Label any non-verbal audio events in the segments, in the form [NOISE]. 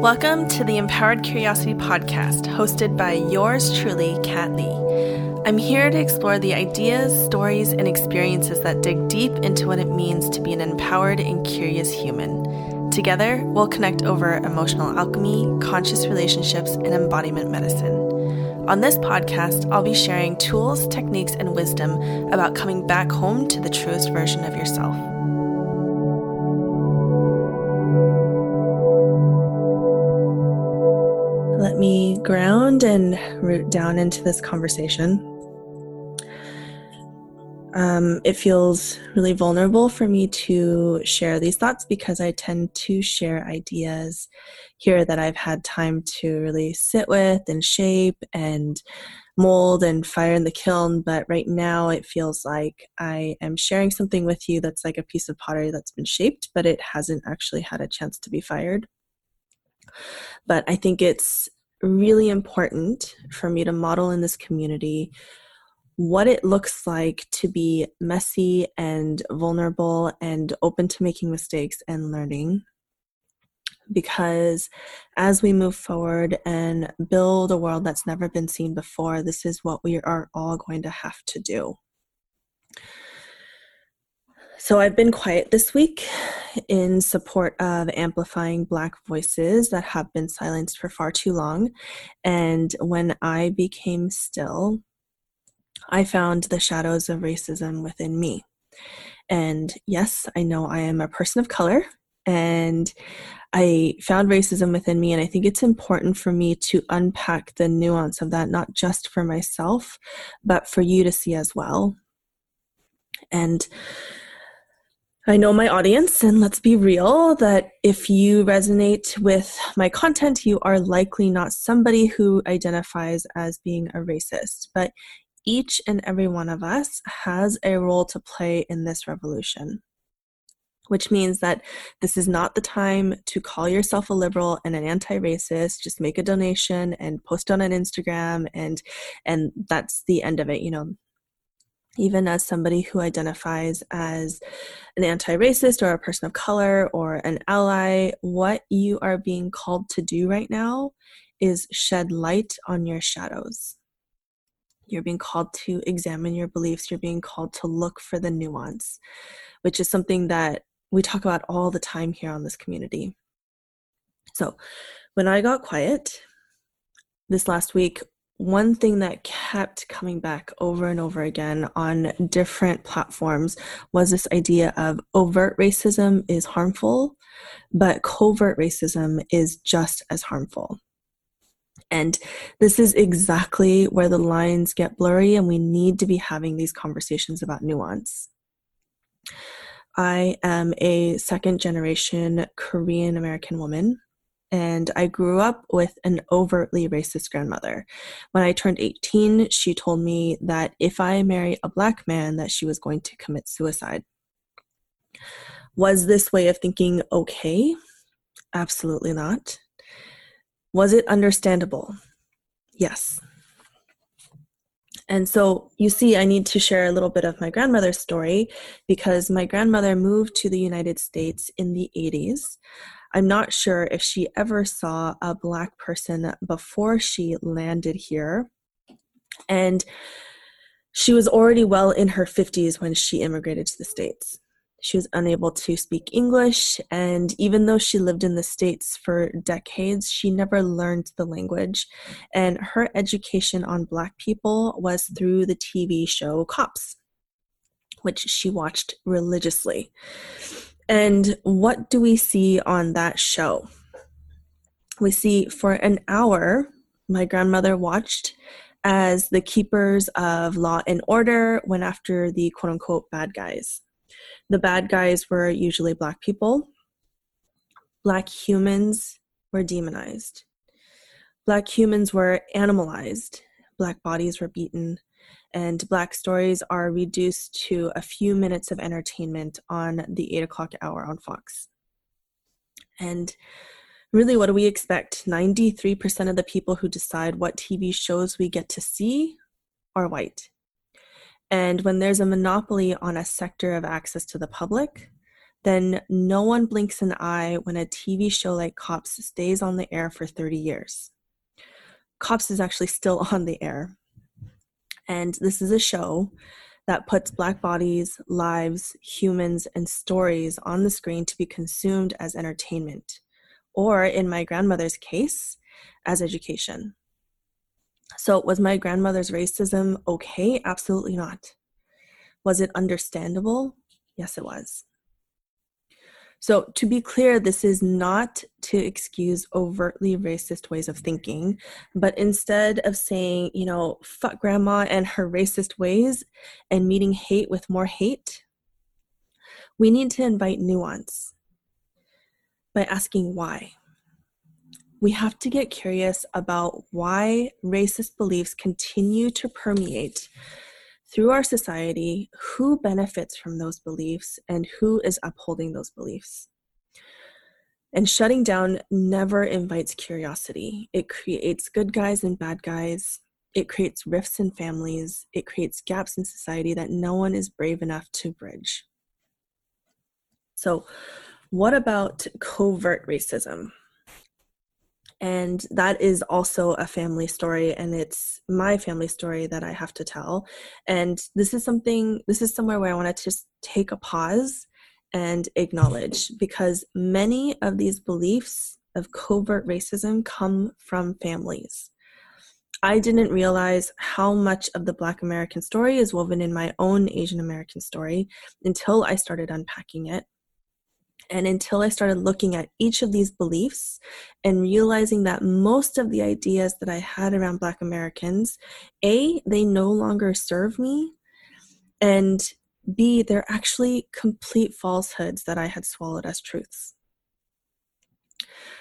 Welcome to the Empowered Curiosity Podcast, hosted by yours truly, Kat Lee. I'm here to explore the ideas, stories, and experiences that dig deep into what it means to be an empowered and curious human. Together, we'll connect over emotional alchemy, conscious relationships, and embodiment medicine. On this podcast, I'll be sharing tools, techniques, and wisdom about coming back home to the truest version of yourself. Let me ground and root down into this conversation. Um, it feels really vulnerable for me to share these thoughts because I tend to share ideas here that I've had time to really sit with and shape and mold and fire in the kiln. But right now, it feels like I am sharing something with you that's like a piece of pottery that's been shaped, but it hasn't actually had a chance to be fired. But I think it's really important for me to model in this community what it looks like to be messy and vulnerable and open to making mistakes and learning. Because as we move forward and build a world that's never been seen before, this is what we are all going to have to do. So I've been quiet this week in support of amplifying Black voices that have been silenced for far too long. And when I became still, I found the shadows of racism within me. And yes, I know I am a person of color and I found racism within me. And I think it's important for me to unpack the nuance of that, not just for myself, but for you to see as well. And I know my audience, and let's be real that if you resonate with my content, you are likely not somebody who identifies as being a racist. But each and every one of us has a role to play in this revolution, which means that this is not the time to call yourself a liberal and an anti-racist. Just make a donation and post on an Instagram, and and that's the end of it. You know, even as somebody who identifies as an anti racist or a person of color or an ally, what you are being called to do right now is shed light on your shadows. You're being called to examine your beliefs. You're being called to look for the nuance, which is something that we talk about all the time here on this community. So, when I got quiet this last week, one thing that kept coming back over and over again on different platforms was this idea of overt racism is harmful, but covert racism is just as harmful. And this is exactly where the lines get blurry, and we need to be having these conversations about nuance. I am a second generation Korean American woman and I grew up with an overtly racist grandmother. When I turned 18, she told me that if I marry a black man that she was going to commit suicide. Was this way of thinking okay? Absolutely not. Was it understandable? Yes. And so you see, I need to share a little bit of my grandmother's story because my grandmother moved to the United States in the 80s. I'm not sure if she ever saw a Black person before she landed here. And she was already well in her 50s when she immigrated to the States. She was unable to speak English, and even though she lived in the States for decades, she never learned the language. And her education on Black people was through the TV show Cops, which she watched religiously. And what do we see on that show? We see for an hour, my grandmother watched as the keepers of law and order went after the quote unquote bad guys. The bad guys were usually black people. Black humans were demonized. Black humans were animalized. Black bodies were beaten and Black Stories are reduced to a few minutes of entertainment on the 8 o'clock hour on Fox. And really, what do we expect? 93% of the people who decide what TV shows we get to see are white. And when there's a monopoly on a sector of access to the public, then no one blinks an eye when a TV show like Cops stays on the air for 30 years. Cops is actually still [LAUGHS] on the air. And this is a show that puts Black bodies, lives, humans, and stories on the screen to be consumed as entertainment, or in my grandmother's case, as education. So, was my grandmother's racism okay? Absolutely not. Was it understandable? Yes, it was. So, to be clear, this is not to excuse overtly racist ways of thinking, but instead of saying, you know, fuck grandma and her racist ways and meeting hate with more hate, we need to invite nuance by asking why. We have to get curious about why racist beliefs continue to permeate through our society who benefits from those beliefs and who is upholding those beliefs. And shutting down never invites curiosity. It creates good guys and bad guys. It creates rifts in families. It creates gaps in society that no one is brave enough to bridge. So, what about covert racism? And that is also a family story, and it's my family story that I have to tell. And this is something, this is somewhere where I want to just take a pause and acknowledge because many of these beliefs of covert racism come from families. I didn't realize how much of the Black American story is woven in my own Asian American story until I started unpacking it. And until I started looking at each of these beliefs and realizing that most of the ideas that I had around Black Americans, A, they no longer serve me, and B, they're actually complete falsehoods that I had swallowed as truths.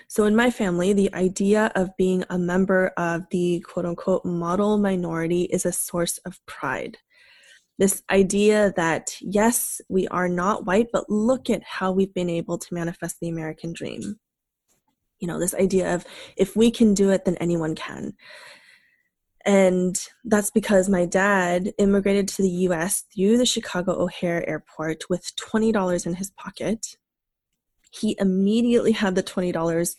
So, in my family, the idea of being a member of the quote unquote model minority is a source of pride this idea that yes, we are not white, but look at how we've been able to manifest the American dream. You know, this idea of if we can do it, then anyone can. And that's because my dad immigrated to the US through the Chicago O'Hare Airport with $20 in his pocket. He immediately had the $20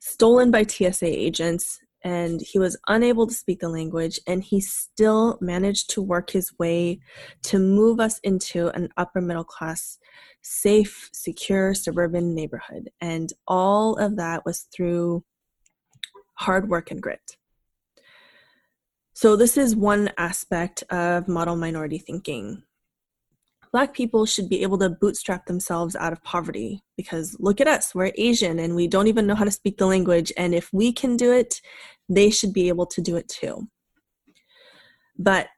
stolen by TSA agents and he was unable to speak the language and he still managed to work his way to move us into an upper middle class safe secure suburban neighborhood. And all of that was through hard work and grit. So this is one aspect of model minority thinking. Black people should be able to bootstrap themselves out of poverty because look at us, we're Asian and we don't even know how to speak the language. And if we can do it, they should be able to do it too. But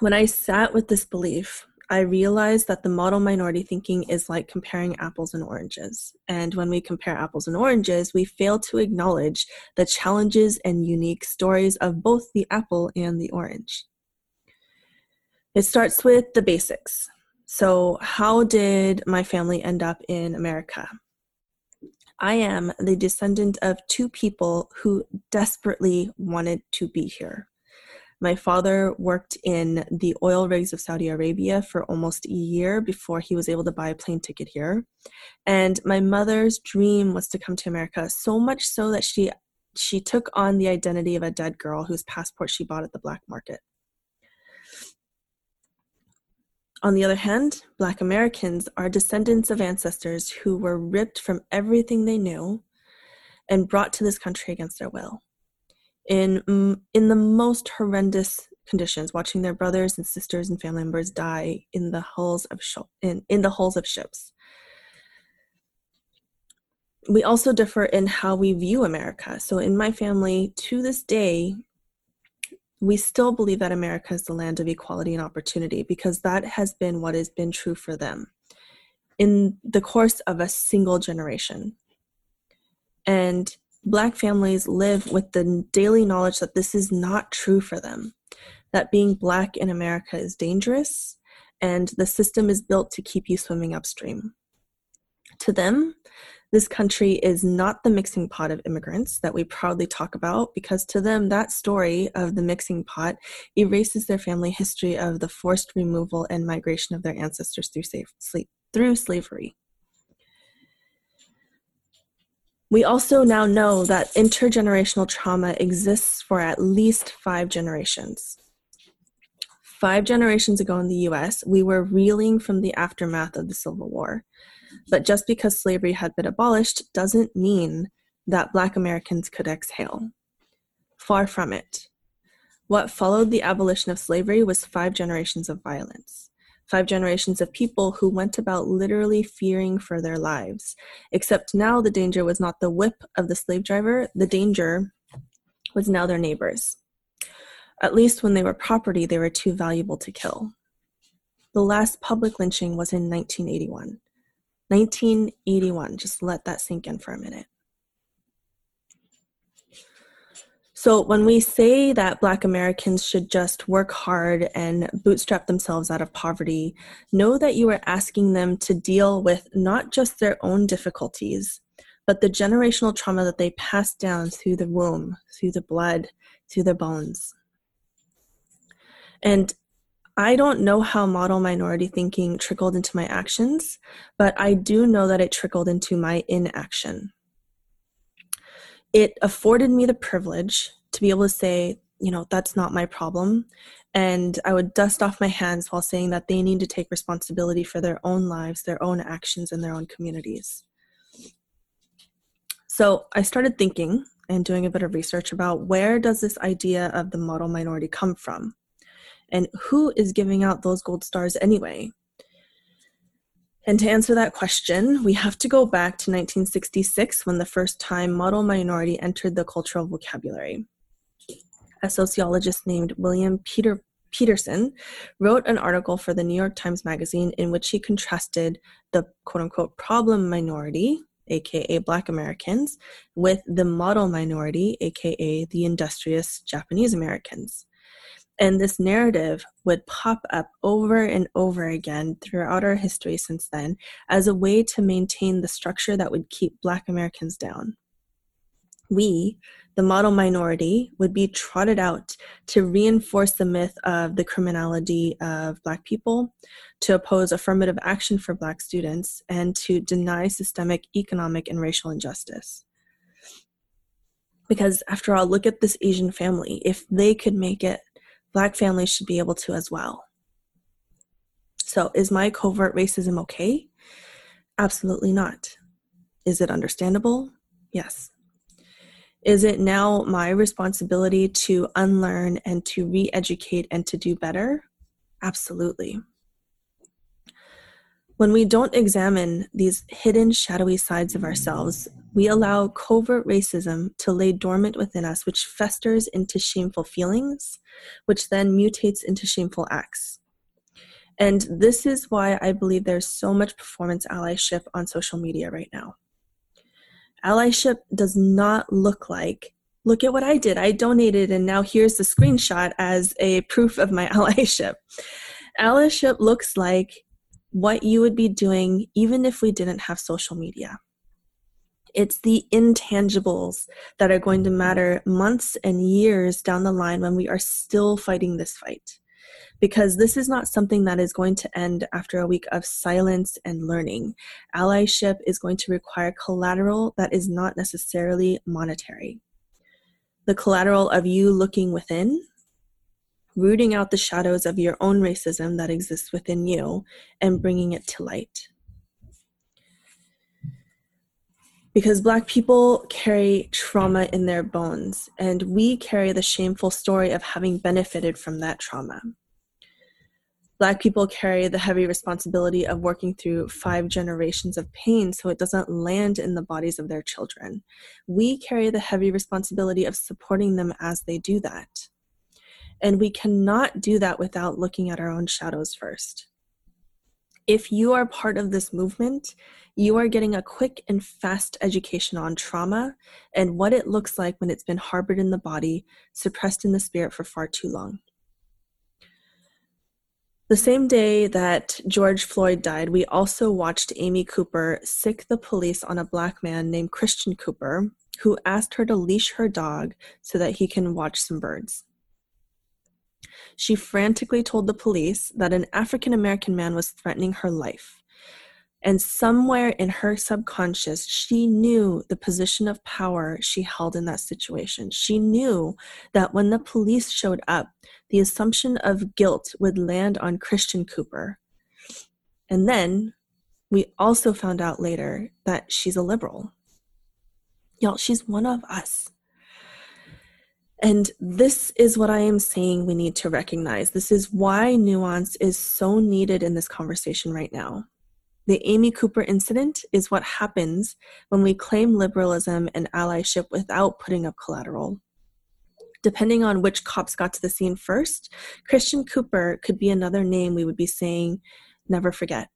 when I sat with this belief, I realized that the model minority thinking is like comparing apples and oranges. And when we compare apples and oranges, we fail to acknowledge the challenges and unique stories of both the apple and the orange. It starts with the basics. So, how did my family end up in America? I am the descendant of two people who desperately wanted to be here. My father worked in the oil rigs of Saudi Arabia for almost a year before he was able to buy a plane ticket here. And my mother's dream was to come to America, so much so that she she took on the identity of a dead girl whose passport she bought at the black market. On the other hand, Black Americans are descendants of ancestors who were ripped from everything they knew and brought to this country against their will. In, in the most horrendous conditions, watching their brothers and sisters and family members die in the hulls of sh- in, in the hulls of ships. We also differ in how we view America. So, in my family, to this day, we still believe that America is the land of equality and opportunity because that has been what has been true for them in the course of a single generation. And Black families live with the daily knowledge that this is not true for them, that being Black in America is dangerous, and the system is built to keep you swimming upstream. To them, this country is not the mixing pot of immigrants that we proudly talk about because to them, that story of the mixing pot erases their family history of the forced removal and migration of their ancestors through, safe, through slavery. We also now know that intergenerational trauma exists for at least five generations. Five generations ago in the US, we were reeling from the aftermath of the Civil War. But just because slavery had been abolished doesn't mean that Black Americans could exhale. Far from it. What followed the abolition of slavery was five generations of violence five generations of people who went about literally fearing for their lives. Except now the danger was not the whip of the slave driver, the danger was now their neighbors. At least when they were property, they were too valuable to kill. The last public lynching was in 1981. 1981, just let that sink in for a minute. So, when we say that Black Americans should just work hard and bootstrap themselves out of poverty, know that you are asking them to deal with not just their own difficulties, but the generational trauma that they pass down through the womb, through the blood, through the bones. And I don't know how model minority thinking trickled into my actions, but I do know that it trickled into my inaction it afforded me the privilege to be able to say, you know, that's not my problem. And I would dust off my hands while saying that they need to take responsibility for their own lives, their own actions, and their own communities. So I started thinking and doing a bit of research about where does this idea of the model minority come from? And who is giving out those gold stars anyway? And to answer that question, we have to go back to 1966 when the first time model minority entered the cultural vocabulary. A sociologist named William Peter Peterson wrote an article for the New York Times Magazine in which he contrasted the quote unquote problem minority, aka Black Americans, with the model minority, aka the industrious Japanese Americans. And this narrative would pop up over and over again throughout our history since then as a way to maintain the structure that would keep Black Americans down. We, the model minority, would be trotted out to reinforce the myth of the criminality of Black people, to oppose affirmative action for Black students, and to deny systemic economic and racial injustice. Because after all, look at this Asian family. If they could make it, Black families should be able to as well. So, is my covert racism okay? Absolutely not. Is it understandable? Yes. Is it now my responsibility to unlearn and to re educate and to do better? Absolutely. When we don't examine these hidden, shadowy sides of ourselves, we allow covert racism to lay dormant within us, which festers into shameful feelings, which then mutates into shameful acts. And this is why I believe there's so much performance allyship on social media right now. Allyship does not look like, look at what I did. I donated, and now here's the screenshot as a proof of my [LAUGHS] allyship. Allyship looks like what you would be doing even if we didn't have social media. It's the intangibles that are going to matter months and years down the line when we are still fighting this fight. Because this is not something that is going to end after a week of silence and learning. Allyship is going to require collateral that is not necessarily monetary. The collateral of you looking within, rooting out the shadows of your own racism that exists within you, and bringing it to light. Because Black people carry trauma in their bones, and we carry the shameful story of having benefited from that trauma. Black people carry the heavy responsibility of working through five generations of pain so it doesn't land in the bodies of their children. We carry the heavy responsibility of supporting them as they do that. And we cannot do that without looking at our own shadows first. If you are part of this movement, you are getting a quick and fast education on trauma and what it looks like when it's been harbored in the body, suppressed in the spirit for far too long. The same day that George Floyd died, we also watched Amy Cooper sic the police on a black man named Christian Cooper, who asked her to leash her dog so that he can watch some birds. She frantically told the police that an African American man was threatening her life. And somewhere in her subconscious, she knew the position of power she held in that situation. She knew that when the police showed up, the assumption of guilt would land on Christian Cooper. And then we also found out later that she's a liberal. Y'all, she's one of us. And this is what I am saying we need to recognize. This is why nuance is so needed in this conversation right now. The Amy Cooper incident is what happens when we claim liberalism and allyship without putting up collateral. Depending on which cops got to the scene first, Christian Cooper could be another name we would be saying, never forget.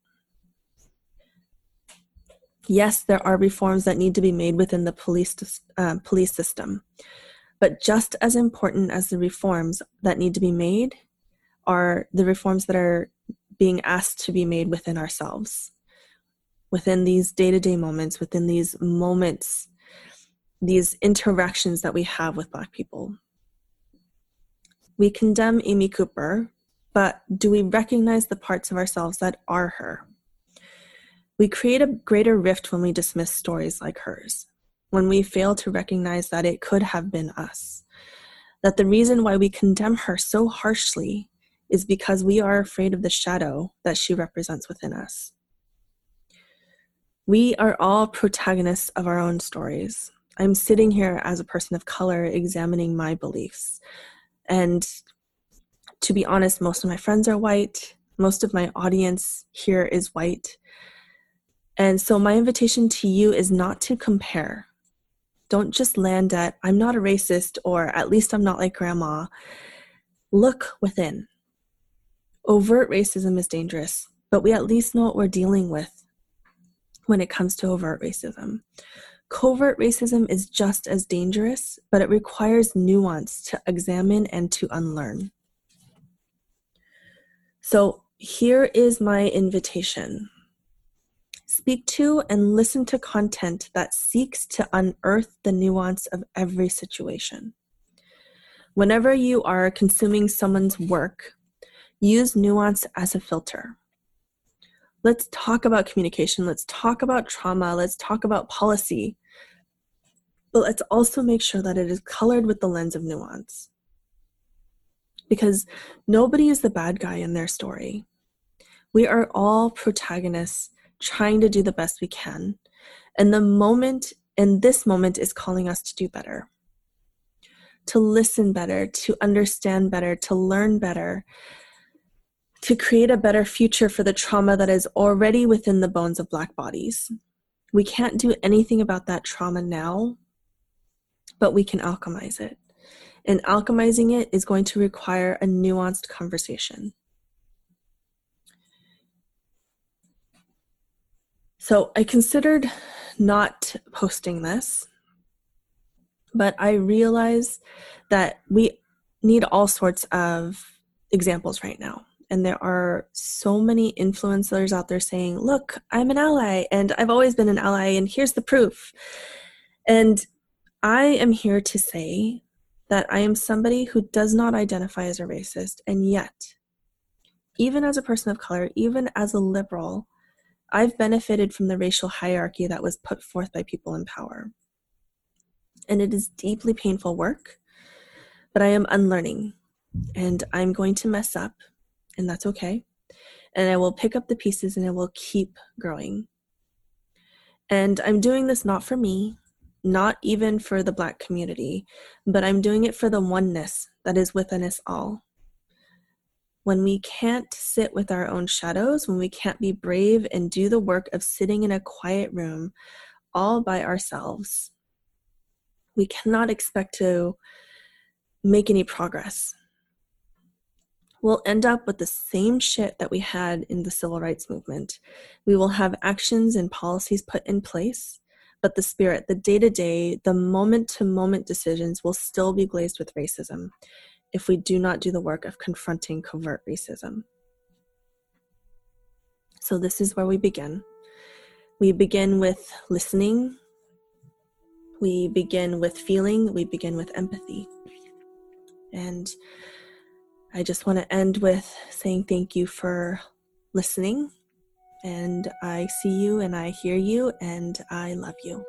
Yes, there are reforms that need to be made within the police, uh, police system. But just as important as the reforms that need to be made are the reforms that are being asked to be made within ourselves within these day to day moments, within these moments, these interactions that we have with Black people. We condemn Amy Cooper, but do we recognize the parts of ourselves that are her? We create a greater rift when we dismiss stories like hers, when we fail to recognize that it could have been us. That the reason why we condemn her so harshly is because we are afraid of the shadow that she represents within us. We are all protagonists of our own stories. I'm sitting here as a person of color examining my beliefs. And to be honest, most of my friends are white. Most of my audience here is white. And so, my invitation to you is not to compare. Don't just land at, I'm not a racist, or at least I'm not like grandma. Look within. Overt racism is dangerous, but we at least know what we're dealing with when it comes to overt racism. Covert racism is just as dangerous, but it requires nuance to examine and to unlearn. So here is my invitation speak to and listen to content that seeks to unearth the nuance of every situation. Whenever you are consuming someone's work, use nuance as a filter let's talk about communication, let's talk about trauma, let's talk about policy. But let's also make sure that it is colored with the lens of nuance. Because nobody is the bad guy in their story. We are all protagonists trying to do the best we can. And the moment, and this moment, is calling us to do better to listen better, to understand better, to learn better, to create a better future for the trauma that is already within the bones of Black bodies. We can't do anything about that trauma now, but we can alchemize it. And alchemizing it is going to require a nuanced conversation. So I considered not posting this, but I realize that we need all sorts of examples right now and there are so many influencers out there saying, Look, I'm an ally and I've always been an ally, and here's the proof. And I am here to say that I am somebody who does not identify as a racist, and yet, even as a person of color, even as a liberal, I've benefited from the racial hierarchy that was put forth by people in power. And it is deeply painful work, but I am unlearning and I'm going to mess up and that's okay. And I will pick up the pieces and I will keep growing. And I'm doing this not for me, not even for the Black community, but I'm doing it for the oneness that is within us all. When we can't sit with our own shadows, when we can't be brave and do the work of sitting in a quiet room all by ourselves, we cannot expect to make any progress we'll end up with the same shit that we had in the civil rights movement. We will have actions and policies put in place, but the spirit, the day to day, the moment to moment decisions will still be glazed with racism if we do not do the work of confronting covert racism. So, this is where we begin. We begin with listening, we begin with feeling, we begin with empathy. And I just want to end with saying thank you for listening. And I see you and I hear you and I love you.